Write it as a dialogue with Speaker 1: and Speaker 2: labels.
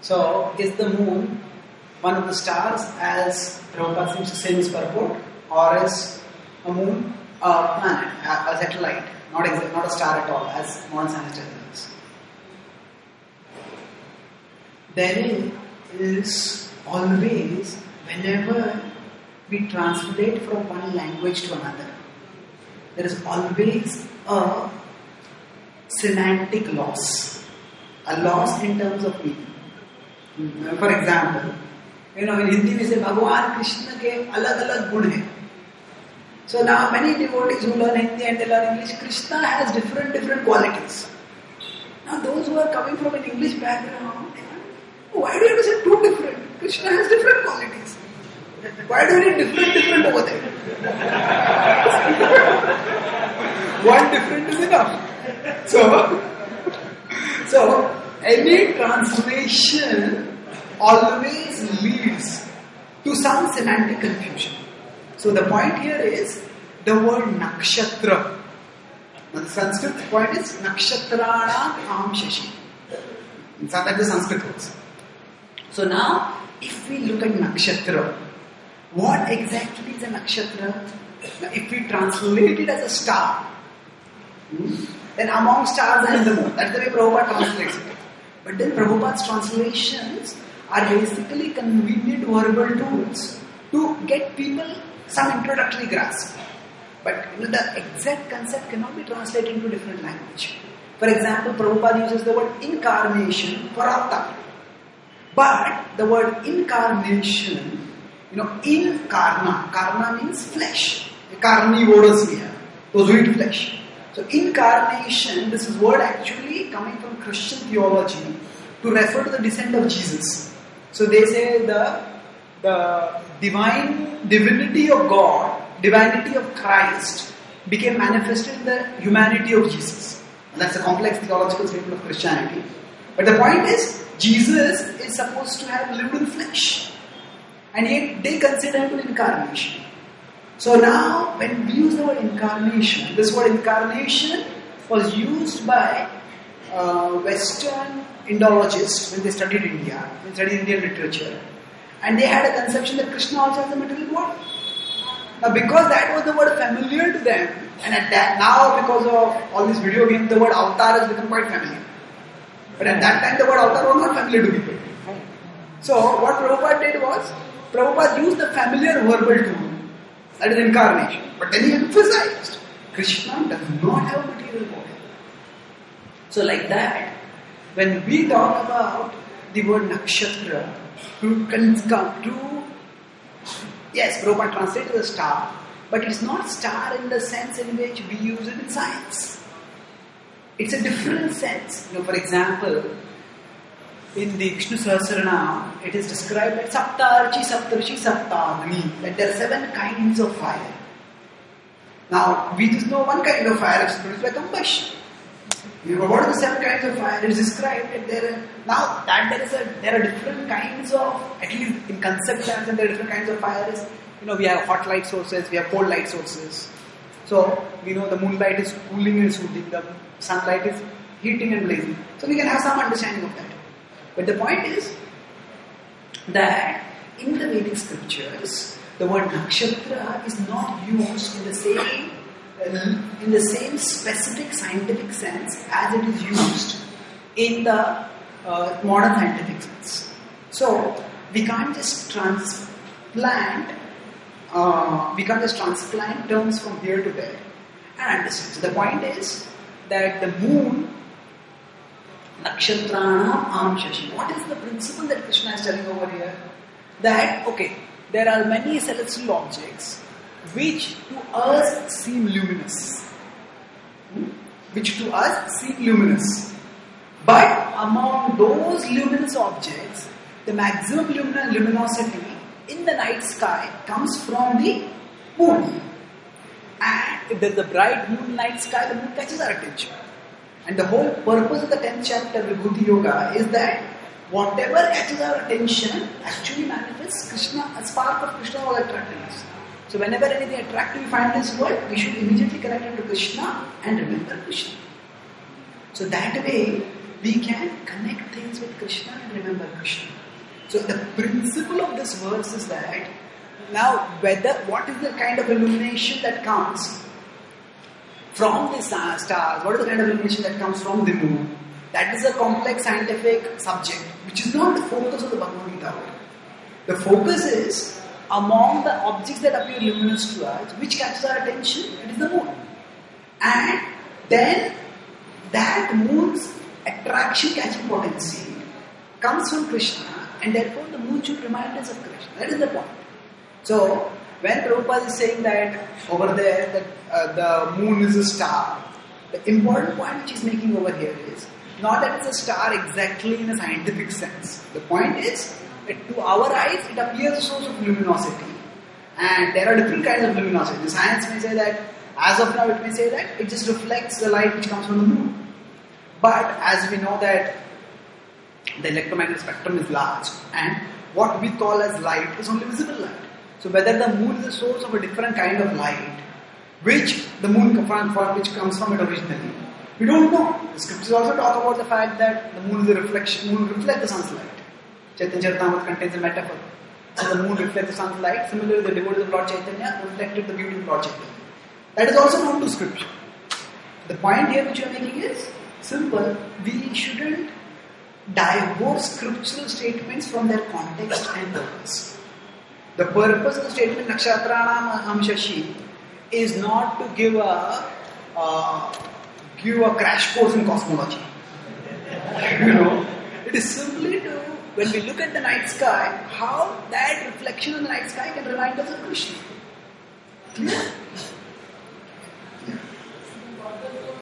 Speaker 1: So, is the moon one of the stars as Prabhupada seems to say in his purport, or is a moon a planet, a, a satellite, not, not a star at all, as modern science tells us? There is always, whenever we translate from one language to another, there is always a semantic loss, a loss in terms of meaning. For example, you know, in Hindi we say Bhagwan Krishna ke alag alag gun hai. So now many devotees who learn Hindi and they learn English, Krishna has different different qualities. Now those who are coming from an English background, why do you say two different? Krishna has different qualities. Why do you need different different over there? One different is enough. So, so any translation always leads to some semantic confusion. So the point here is the word nakshatra. Now the Sanskrit point is nakshatranam aham shashi. It's not like the Sanskrit words. So now, if we look at nakshatra, what exactly is a nakshatra? Now, if we translate it as a star, hmm, then among stars and the moon. That's the way Prabhupada translates it. But then Prabhupada's translations are basically convenient verbal tools to get people some introductory grasp. But you know, the exact concept cannot be translated into different language. For example, Prabhupada uses the word incarnation for avatar. But the word incarnation, you know, incarna, karna means flesh. The carnivores we have, those who eat flesh. So incarnation, this is word actually coming from Christian theology to refer to the descent of Jesus. So they say the the divine divinity of God, divinity of Christ became manifested in the humanity of Jesus. And that's a complex theological statement of Christianity. But the point is, Jesus is supposed to have lived in flesh. And yet they consider him an incarnation. So now, when we use the word incarnation, this word incarnation was used by uh, Western Indologists when they studied India, they studied Indian literature, and they had a conception that Krishna also has a material body. Now, because that was the word familiar to them, and at that now, because of all these video games, the word avatar has become quite familiar. But at that time, the word avatar was not familiar to people. So, what Prabhupada did was, Prabhupada used the familiar verbal tool, that is incarnation. But then he emphasized, Krishna does not have a material body. So, like that, when we talk about the word nakshatra, to, to yes, Prabhupada translated the star, but it's not star in the sense in which we use it in science. It's a different sense. You know, for example, in the Vishnu Sahasranam, it is described as Saptarchi, Saptarshi, Saptagni, that there are seven kinds of fire. Now, we just know one kind of fire is produced by combustion. You know, what are the seven kinds of fire? It is described that there are, now that there is a, there are different kinds of, at least in concept terms, and there are different kinds of fires. You know, we have hot light sources, we have cold light sources. So, we know the moonlight is cooling and soothing, the sunlight is heating and blazing. So, we can have some understanding of that. But the point is that in the Vedic scriptures, the word nakshatra is not used in the same in the same specific scientific sense as it is used in the uh, modern scientific sense. So we can't just transplant uh, we can't just transplant terms from here to there and understand. So the point is that the moon Nakshatranam Aham Shashi. What is the principle that Krishna is telling over here? That, okay, there are many celestial objects which to us seem luminous. Hmm? Which to us seem luminous. But among those luminous objects, the maximum lumina- luminosity in the night sky comes from the moon. And if there's a bright moon night sky, the moon catches our attention. And the whole purpose of the 10th chapter of Vibhuti Yoga is that whatever catches our attention actually manifests Krishna, a spark of Krishna or attractiveness. So whenever anything attractive we find in this world, we should immediately connect it to Krishna and remember Krishna. So that way, we can connect things with Krishna and remember Krishna. So the principle of this verse is that now whether what is the kind of illumination that comes from the stars, what is the kind of illumination that comes from the moon? That is a complex scientific subject, which is not the focus of the Bhagavad Gita. The focus is among the objects that appear luminous to us, which catches our attention, it is the moon. And then that moon's attraction catching potency comes from Krishna, and therefore the moon should remind us of Krishna. That is the point. So, when Prabhupada is saying that over there that uh, the moon is a star, the important point which he's making over here is not that it's a star exactly in a scientific sense. The point is to our eyes it appears a source of luminosity. And there are different kinds of luminosity. The science may say that, as of now, it may say that it just reflects the light which comes from the moon. But as we know that the electromagnetic spectrum is large, and what we call as light is only visible light. So whether the moon is a source of a different kind of light, which the moon from, which comes from it originally, we don't know. The scriptures also talk about the fact that the moon is a reflection, moon reflects the sun's light. Chaitanya Charitamrita contains a metaphor. So the moon reflects the sun's light. Similarly, the devotees of Lord Chaitanya reflected the beauty of Lord Chaitanya. That is also known to scripture. The point here which you are making is simple. We shouldn't divorce scriptural statements from their context and purpose. The purpose of the statement Nakshatranam Amshashi is not to give a uh, give a crash course in cosmology. you know, it is simply when we look at the night sky, how that reflection in the night sky can remind us of Krishna. Clear?